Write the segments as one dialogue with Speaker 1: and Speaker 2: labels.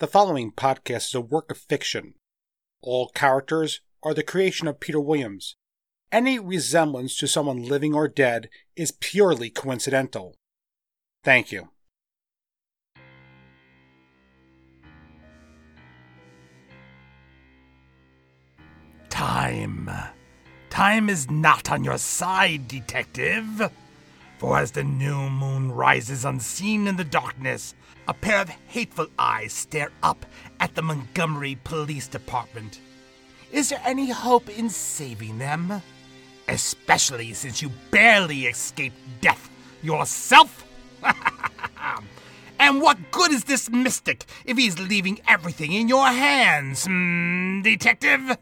Speaker 1: The following podcast is a work of fiction. All characters are the creation of Peter Williams. Any resemblance to someone living or dead is purely coincidental. Thank you.
Speaker 2: Time. Time is not on your side, detective. For as the new moon rises unseen in the darkness, a pair of hateful eyes stare up at the Montgomery Police Department. Is there any hope in saving them? Especially since you barely escaped death yourself? and what good is this mystic if he's leaving everything in your hands, hmm, detective?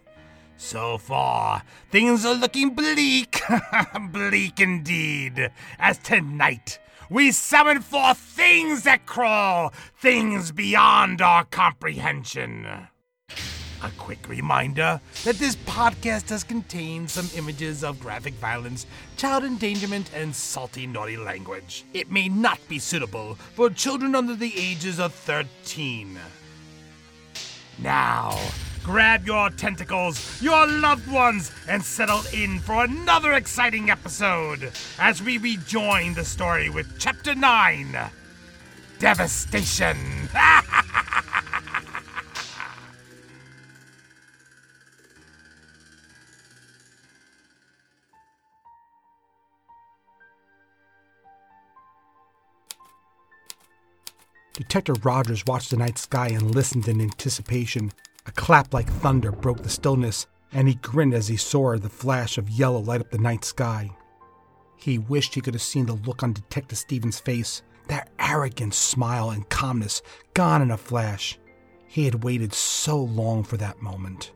Speaker 2: So far, things are looking bleak, bleak indeed, as tonight we summon forth things that crawl, things beyond our comprehension. A quick reminder that this podcast does contain some images of graphic violence, child endangerment, and salty, naughty language. It may not be suitable for children under the ages of 13. Now, grab your tentacles, your loved ones, and settle in for another exciting episode as we rejoin the story with Chapter 9 Devastation.
Speaker 3: Detective Rogers watched the night sky and listened in anticipation. A clap like thunder broke the stillness, and he grinned as he saw the flash of yellow light up the night sky. He wished he could have seen the look on Detective Stevens' face, that arrogant smile and calmness gone in a flash. He had waited so long for that moment.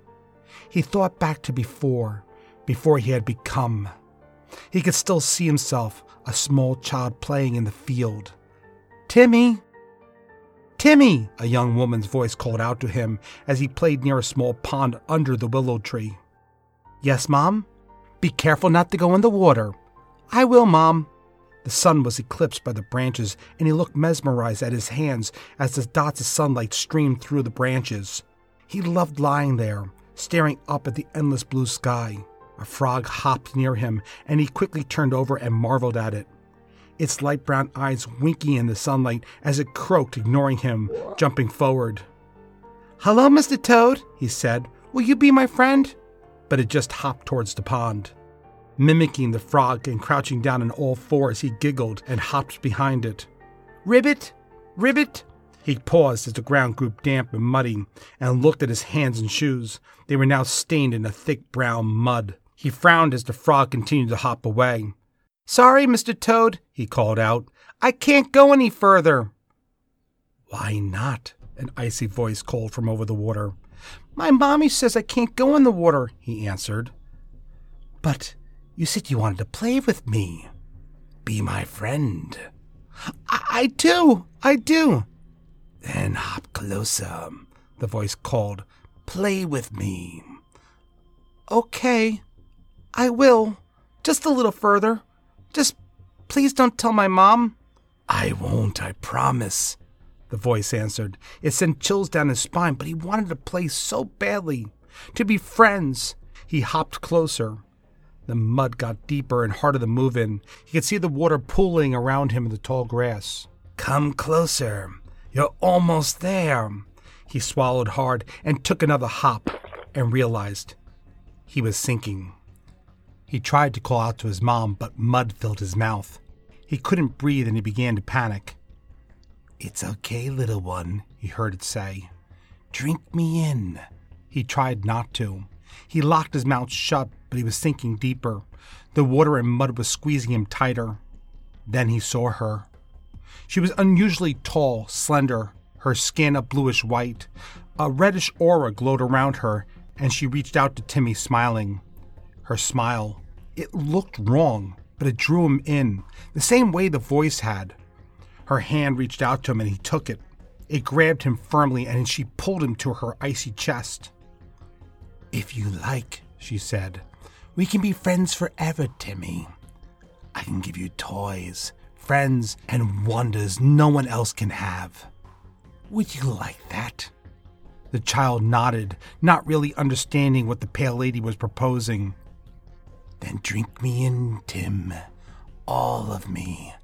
Speaker 3: He thought back to before, before he had become. He could still see himself, a small child playing in the field. Timmy! Timmy! A young woman's voice called out to him as he played near a small pond under the willow tree. Yes, Mom? Be careful not to go in the water. I will, Mom. The sun was eclipsed by the branches, and he looked mesmerized at his hands as the dots of sunlight streamed through the branches. He loved lying there, staring up at the endless blue sky. A frog hopped near him, and he quickly turned over and marveled at it. Its light brown eyes winking in the sunlight as it croaked, ignoring him, jumping forward. Hello, Mr. Toad, he said. Will you be my friend? But it just hopped towards the pond. Mimicking the frog and crouching down on all fours, he giggled and hopped behind it. Ribbit! Ribbit! He paused as the ground grew damp and muddy and looked at his hands and shoes. They were now stained in a thick brown mud. He frowned as the frog continued to hop away. Sorry, Mr. Toad, he called out. I can't go any further. Why not? An icy voice called from over the water. My mommy says I can't go in the water, he answered. But you said you wanted to play with me. Be my friend. I, I do, I do. Then hop closer, the voice called. Play with me. Okay, I will. Just a little further. Just please don't tell my mom. I won't, I promise, the voice answered. It sent chills down his spine, but he wanted to play so badly. To be friends. He hopped closer. The mud got deeper and harder to move in. He could see the water pooling around him in the tall grass. Come closer. You're almost there. He swallowed hard and took another hop and realized he was sinking. He tried to call out to his mom, but mud filled his mouth. He couldn't breathe and he began to panic. It's okay, little one, he heard it say. Drink me in. He tried not to. He locked his mouth shut, but he was sinking deeper. The water and mud was squeezing him tighter. Then he saw her. She was unusually tall, slender, her skin a bluish white. A reddish aura glowed around her, and she reached out to Timmy, smiling. Her smile it looked wrong, but it drew him in, the same way the voice had. Her hand reached out to him and he took it. It grabbed him firmly and she pulled him to her icy chest. If you like, she said, we can be friends forever, Timmy. I can give you toys, friends, and wonders no one else can have. Would you like that? The child nodded, not really understanding what the pale lady was proposing.
Speaker 2: Then drink me in, Tim. All of me.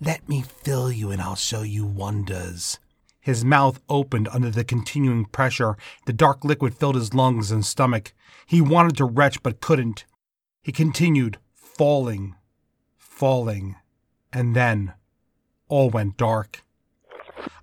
Speaker 2: Let me fill you and I'll show you wonders.
Speaker 3: His mouth opened under the continuing pressure. The dark liquid filled his lungs and stomach. He wanted to retch but couldn't. He continued, falling, falling, and then all went dark.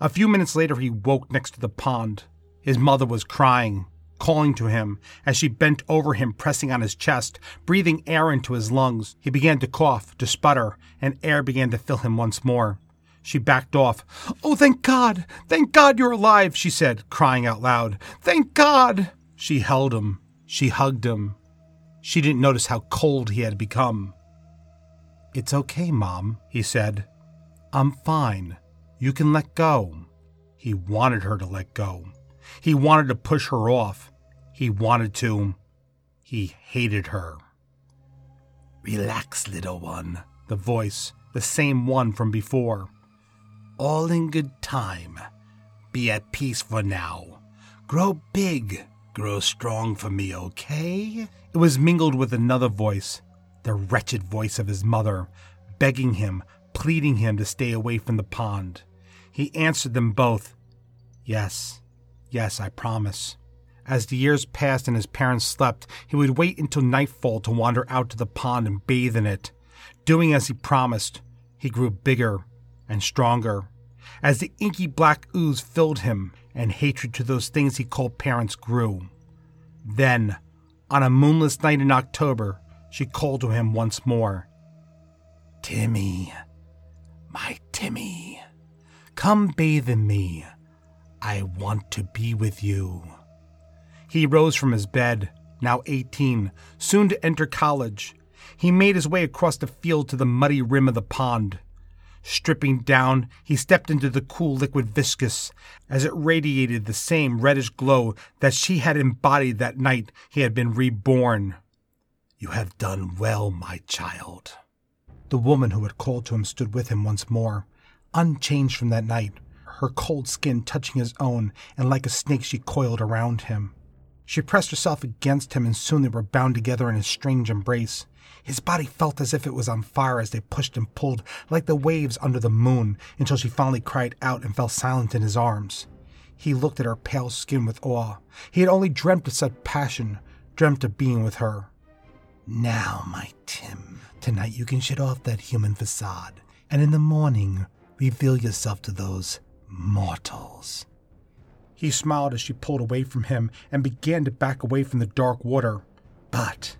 Speaker 3: A few minutes later, he woke next to the pond. His mother was crying, calling to him as she bent over him, pressing on his chest, breathing air into his lungs. He began to cough, to sputter, and air began to fill him once more. She backed off. Oh, thank God! Thank God you're alive, she said, crying out loud. Thank God! She held him. She hugged him. She didn't notice how cold he had become. It's okay, Mom, he said. I'm fine. You can let go. He wanted her to let go. He wanted to push her off. He wanted to. He hated her.
Speaker 2: Relax, little one.
Speaker 3: The voice, the same one from before.
Speaker 2: All in good time. Be at peace for now. Grow big. Grow strong for me, okay?
Speaker 3: It was mingled with another voice, the wretched voice of his mother, begging him, pleading him to stay away from the pond. He answered them both Yes, yes, I promise. As the years passed and his parents slept, he would wait until nightfall to wander out to the pond and bathe in it. Doing as he promised, he grew bigger and stronger. As the inky black ooze filled him, and hatred to those things he called parents grew. Then, on a moonless night in October, she called to him once more
Speaker 2: Timmy, my Timmy,
Speaker 3: come bathe in me. I want to be with you. He rose from his bed, now 18, soon to enter college. He made his way across the field to the muddy rim of the pond. Stripping down, he stepped into the cool liquid viscous as it radiated the same reddish glow that she had embodied that night he had been reborn.
Speaker 2: You have done well, my child.
Speaker 3: The woman who had called to him stood with him once more, unchanged from that night, her cold skin touching his own, and like a snake she coiled around him. She pressed herself against him, and soon they were bound together in a strange embrace. His body felt as if it was on fire as they pushed and pulled like the waves under the moon until she finally cried out and fell silent in his arms. He looked at her pale skin with awe. He had only dreamt of such passion, dreamt of being with her.
Speaker 2: Now, my Tim, tonight you can shed off that human facade, and in the morning reveal yourself to those mortals.
Speaker 3: He smiled as she pulled away from him and began to back away from the dark water.
Speaker 2: But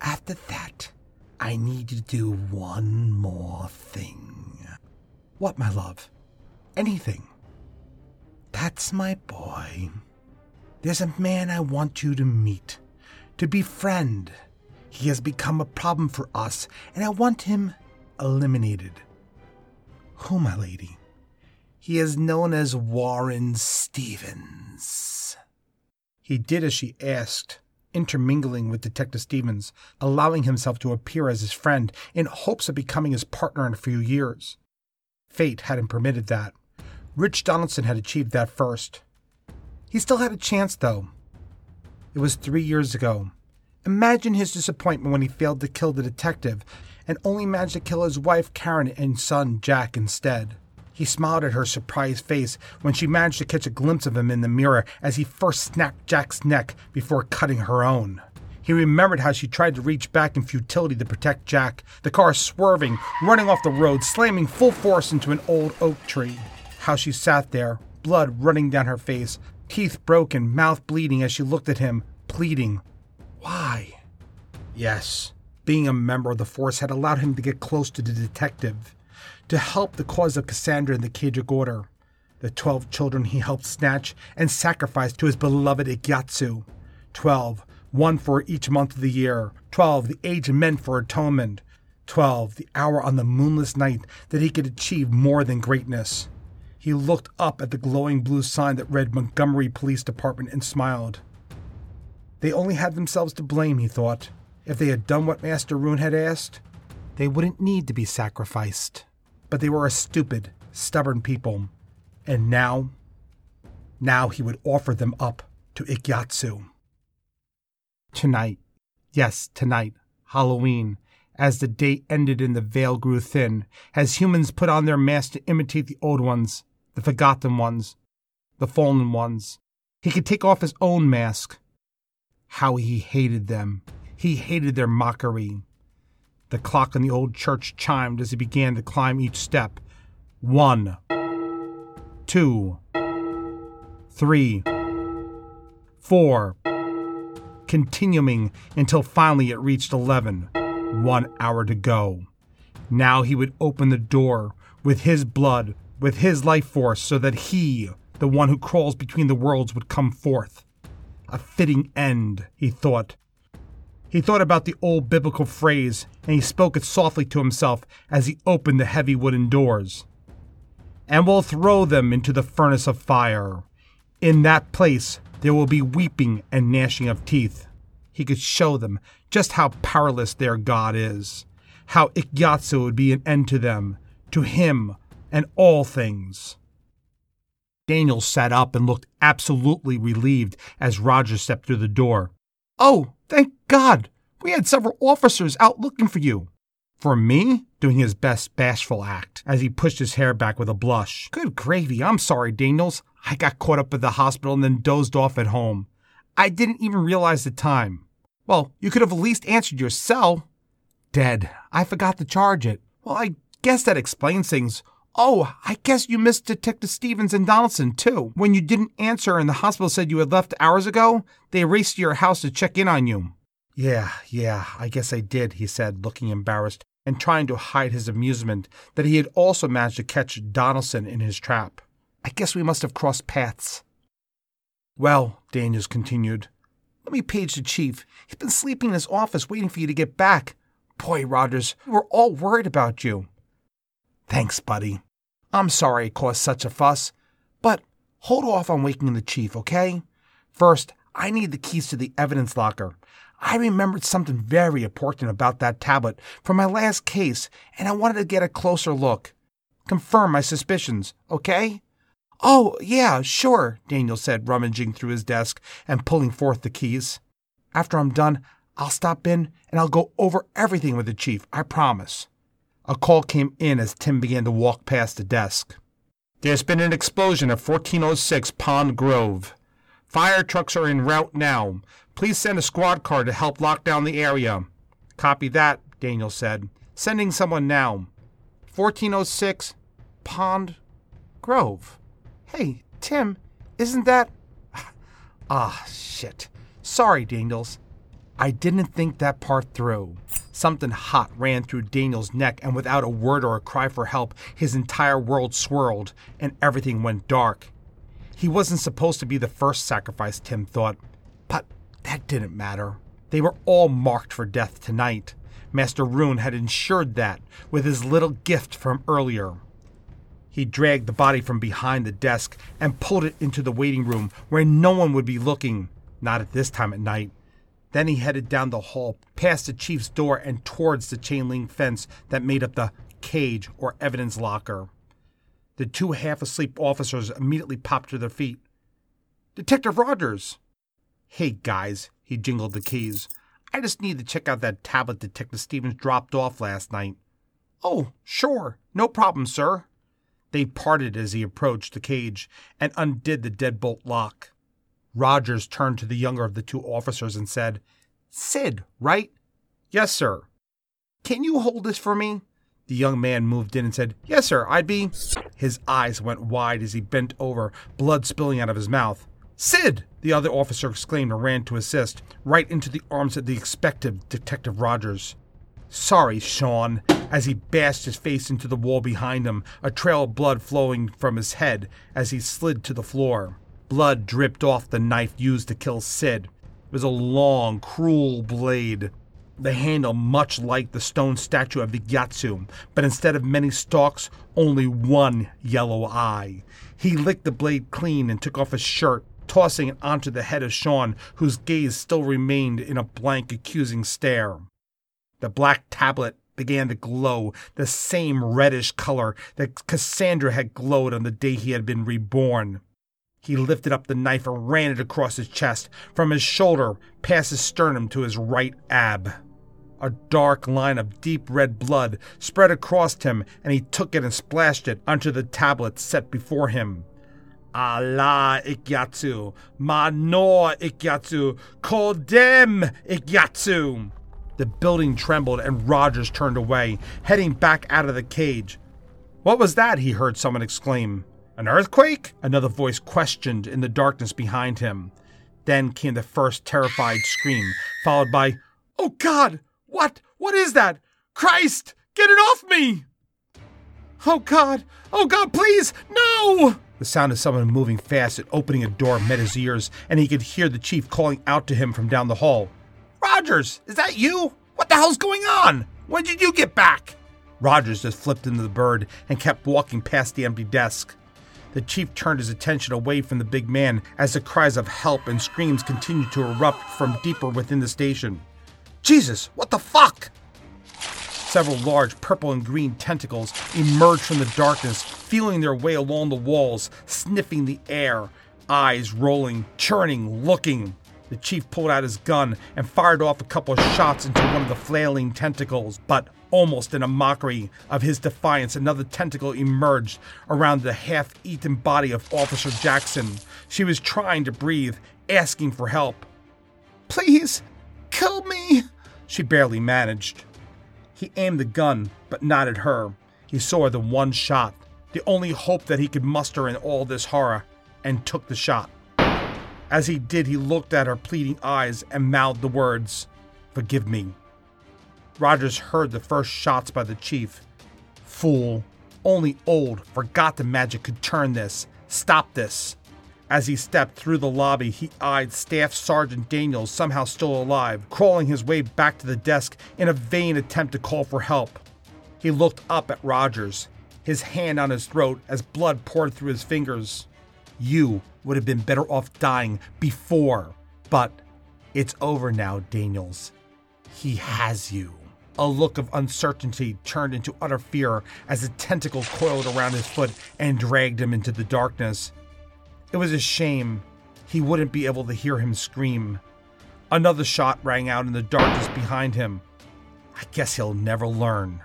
Speaker 2: after that, I need to do one more thing.
Speaker 3: What, my love? Anything.
Speaker 2: That's my boy. There's a man I want you to meet, to befriend. He has become a problem for us, and I want him eliminated.
Speaker 3: Who, my lady?
Speaker 2: He is known as Warren Stevens.
Speaker 3: He did as she asked, intermingling with Detective Stevens, allowing himself to appear as his friend in hopes of becoming his partner in a few years. Fate hadn't permitted that. Rich Donaldson had achieved that first. He still had a chance, though. It was three years ago. Imagine his disappointment when he failed to kill the detective and only managed to kill his wife Karen and son Jack instead. He smiled at her surprised face when she managed to catch a glimpse of him in the mirror as he first snapped Jack's neck before cutting her own. He remembered how she tried to reach back in futility to protect Jack, the car swerving, running off the road, slamming full force into an old oak tree. How she sat there, blood running down her face, teeth broken, mouth bleeding as she looked at him, pleading. Why? Yes, being a member of the force had allowed him to get close to the detective to help the cause of Cassandra and the Kajik Order, the twelve children he helped snatch and sacrifice to his beloved Ickyatsu. Twelve, one for each month of the year. Twelve, the age meant for atonement. Twelve, the hour on the moonless night that he could achieve more than greatness. He looked up at the glowing blue sign that read Montgomery Police Department and smiled. They only had themselves to blame, he thought. If they had done what Master Rune had asked, they wouldn't need to be sacrificed but they were a stupid, stubborn people. And now, now he would offer them up. to Ickyatsu. Tonight, yes, tonight, Halloween, as the day ended and the veil grew thin, as humans put on their masks to imitate the old ones, the forgotten ones, the fallen ones. He could take off his own mask. How he hated them. He hated their mockery. The clock in the old church chimed as he began to climb each step. One, two, three, four, continuing until finally it reached 11. One hour to go. Now he would open the door with his blood, with his life force, so that he, the one who crawls between the worlds, would come forth. A fitting end, he thought. He thought about the old biblical phrase, and he spoke it softly to himself as he opened the heavy wooden doors. And will throw them into the furnace of fire. In that place there will be weeping and gnashing of teeth. He could show them just how powerless their God is, how Ickyatsu would be an end to them, to him, and all things. Daniel sat up and looked absolutely relieved as Roger stepped through the door. Oh, thank God! We had several officers out looking for you. For me? Doing his best bashful act as he pushed his hair back with a blush. Good gravy, I'm sorry, Daniels. I got caught up at the hospital and then dozed off at home. I didn't even realize the time. Well, you could have at least answered your cell. Dead. I forgot to charge it. Well, I guess that explains things. Oh, I guess you missed Detective Stevens and Donaldson, too. When you didn't answer and the hospital said you had left hours ago, they raced to your house to check in on you. Yeah, yeah, I guess I did, he said, looking embarrassed and trying to hide his amusement that he had also managed to catch Donaldson in his trap. I guess we must have crossed paths. Well, Daniels continued, let me page the chief. He's been sleeping in his office waiting for you to get back. Boy, Rogers, we're all worried about you. Thanks, buddy. I'm sorry it caused such a fuss, but hold off on waking the chief, okay? First, I need the keys to the evidence locker. I remembered something very important about that tablet from my last case, and I wanted to get a closer look. Confirm my suspicions, okay? Oh, yeah, sure, Daniel said, rummaging through his desk and pulling forth the keys. After I'm done, I'll stop in and I'll go over everything with the chief, I promise. A call came in as Tim began to walk past the desk. There's been an explosion at 1406 Pond Grove. Fire trucks are en route now. Please send a squad car to help lock down the area. Copy that, Daniel said. Sending someone now. 1406 Pond Grove. Hey, Tim, isn't that. Ah, shit. Sorry, Daniels. I didn't think that part through. Something hot ran through Daniel's neck, and without a word or a cry for help, his entire world swirled and everything went dark. He wasn't supposed to be the first sacrifice, Tim thought, but that didn't matter. They were all marked for death tonight. Master Rune had ensured that with his little gift from earlier. He dragged the body from behind the desk and pulled it into the waiting room where no one would be looking, not at this time at night. Then he headed down the hall, past the chief's door, and towards the chain link fence that made up the cage or evidence locker. The two half asleep officers immediately popped to their feet. Detective Rogers! Hey, guys, he jingled the keys. I just need to check out that tablet Detective Stevens dropped off last night. Oh, sure. No problem, sir. They parted as he approached the cage and undid the deadbolt lock. Rogers turned to the younger of the two officers and said, Sid, right? Yes, sir. Can you hold this for me? The young man moved in and said, Yes, sir, I'd be. His eyes went wide as he bent over, blood spilling out of his mouth. Sid! The other officer exclaimed and ran to assist, right into the arms of the expectant Detective Rogers. Sorry, Sean, as he bashed his face into the wall behind him, a trail of blood flowing from his head as he slid to the floor. Blood dripped off the knife used to kill Sid. It was a long, cruel blade, the handle much like the stone statue of Ickyatsu, but instead of many stalks, only one yellow eye. He licked the blade clean and took off his shirt, tossing it onto the head of Sean, whose gaze still remained in a blank, accusing stare. The black tablet began to glow the same reddish color that Cassandra had glowed on the day he had been reborn. He lifted up the knife and ran it across his chest, from his shoulder, past his sternum to his right ab. A dark line of deep red blood spread across him, and he took it and splashed it onto the tablet set before him. Allah Ickyatsu, Manor Ickyatsu, Kodem Ickyatsu. The building trembled and Rogers turned away, heading back out of the cage. What was that? he heard someone exclaim. An earthquake? Another voice questioned in the darkness behind him. Then came the first terrified scream, followed by, Oh God! What? What is that? Christ! Get it off me! Oh God! Oh God, please! No! The sound of someone moving fast and opening a door met his ears, and he could hear the chief calling out to him from down the hall. Rogers, is that you? What the hell's going on? When did you get back? Rogers just flipped into the bird and kept walking past the empty desk. The chief turned his attention away from the big man as the cries of help and screams continued to erupt from deeper within the station. Jesus, what the fuck? Several large purple and green tentacles emerged from the darkness, feeling their way along the walls, sniffing the air, eyes rolling, churning, looking. The chief pulled out his gun and fired off a couple of shots into one of the flailing tentacles, but almost in a mockery of his defiance, another tentacle emerged around the half eaten body of Officer Jackson. She was trying to breathe, asking for help. Please, kill me, she barely managed. He aimed the gun, but not at her. He saw the one shot, the only hope that he could muster in all this horror, and took the shot. As he did, he looked at her pleading eyes and mouthed the words, Forgive me. Rogers heard the first shots by the chief. Fool. Only old forgot the magic could turn this. Stop this. As he stepped through the lobby, he eyed Staff Sergeant Daniels, somehow still alive, crawling his way back to the desk in a vain attempt to call for help. He looked up at Rogers, his hand on his throat as blood poured through his fingers. You would have been better off dying before. But it's over now, Daniels. He has you. A look of uncertainty turned into utter fear as a tentacle coiled around his foot and dragged him into the darkness. It was a shame he wouldn't be able to hear him scream. Another shot rang out in the darkness behind him. I guess he'll never learn.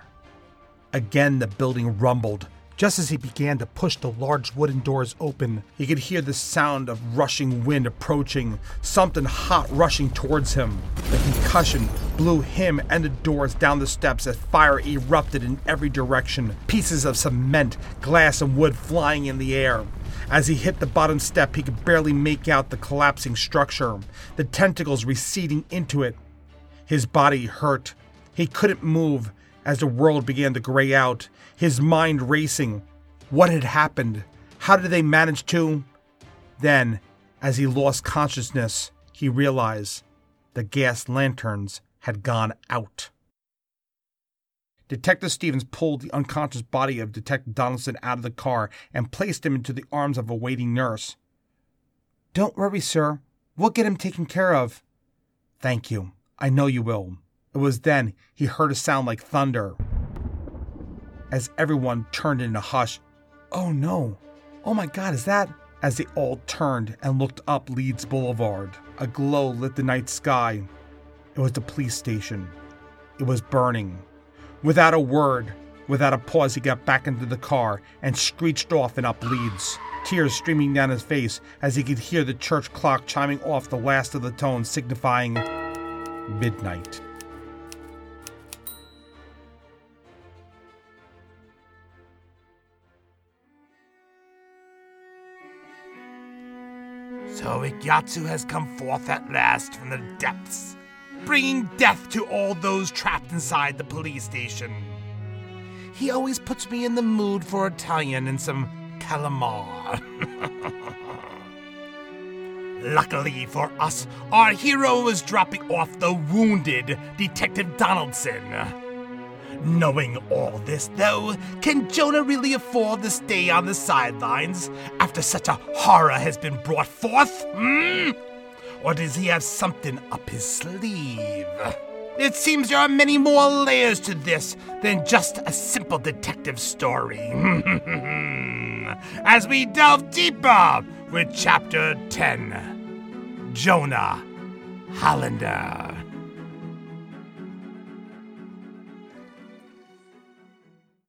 Speaker 3: Again, the building rumbled. Just as he began to push the large wooden doors open, he could hear the sound of rushing wind approaching, something hot rushing towards him. The concussion blew him and the doors down the steps as fire erupted in every direction, pieces of cement, glass, and wood flying in the air. As he hit the bottom step, he could barely make out the collapsing structure, the tentacles receding into it. His body hurt. He couldn't move as the world began to gray out, his mind racing. What had happened? How did they manage to? Then, as he lost consciousness, he realized the gas lanterns had gone out. Detective Stevens pulled the unconscious body of Detective Donaldson out of the car and placed him into the arms of a waiting nurse. Don't worry, sir. We'll get him taken care of. Thank you. I know you will. It was then he heard a sound like thunder. As everyone turned in a hush, Oh no! Oh my god, is that? As they all turned and looked up Leeds Boulevard, a glow lit the night sky. It was the police station. It was burning. Without a word, without a pause, he got back into the car and screeched off and up Leeds, tears streaming down his face as he could hear the church clock chiming off the last of the tones signifying midnight.
Speaker 2: So Ickyatsu has come forth at last from the depths, bringing death to all those trapped inside the police station. He always puts me in the mood for Italian and some calamar. Luckily for us, our hero is dropping off the wounded Detective Donaldson. Knowing all this, though, can Jonah really afford to stay on the sidelines after such a horror has been brought forth? Hmm? Or does he have something up his sleeve? It seems there are many more layers to this than just a simple detective story. As we delve deeper with Chapter 10 Jonah Hollander.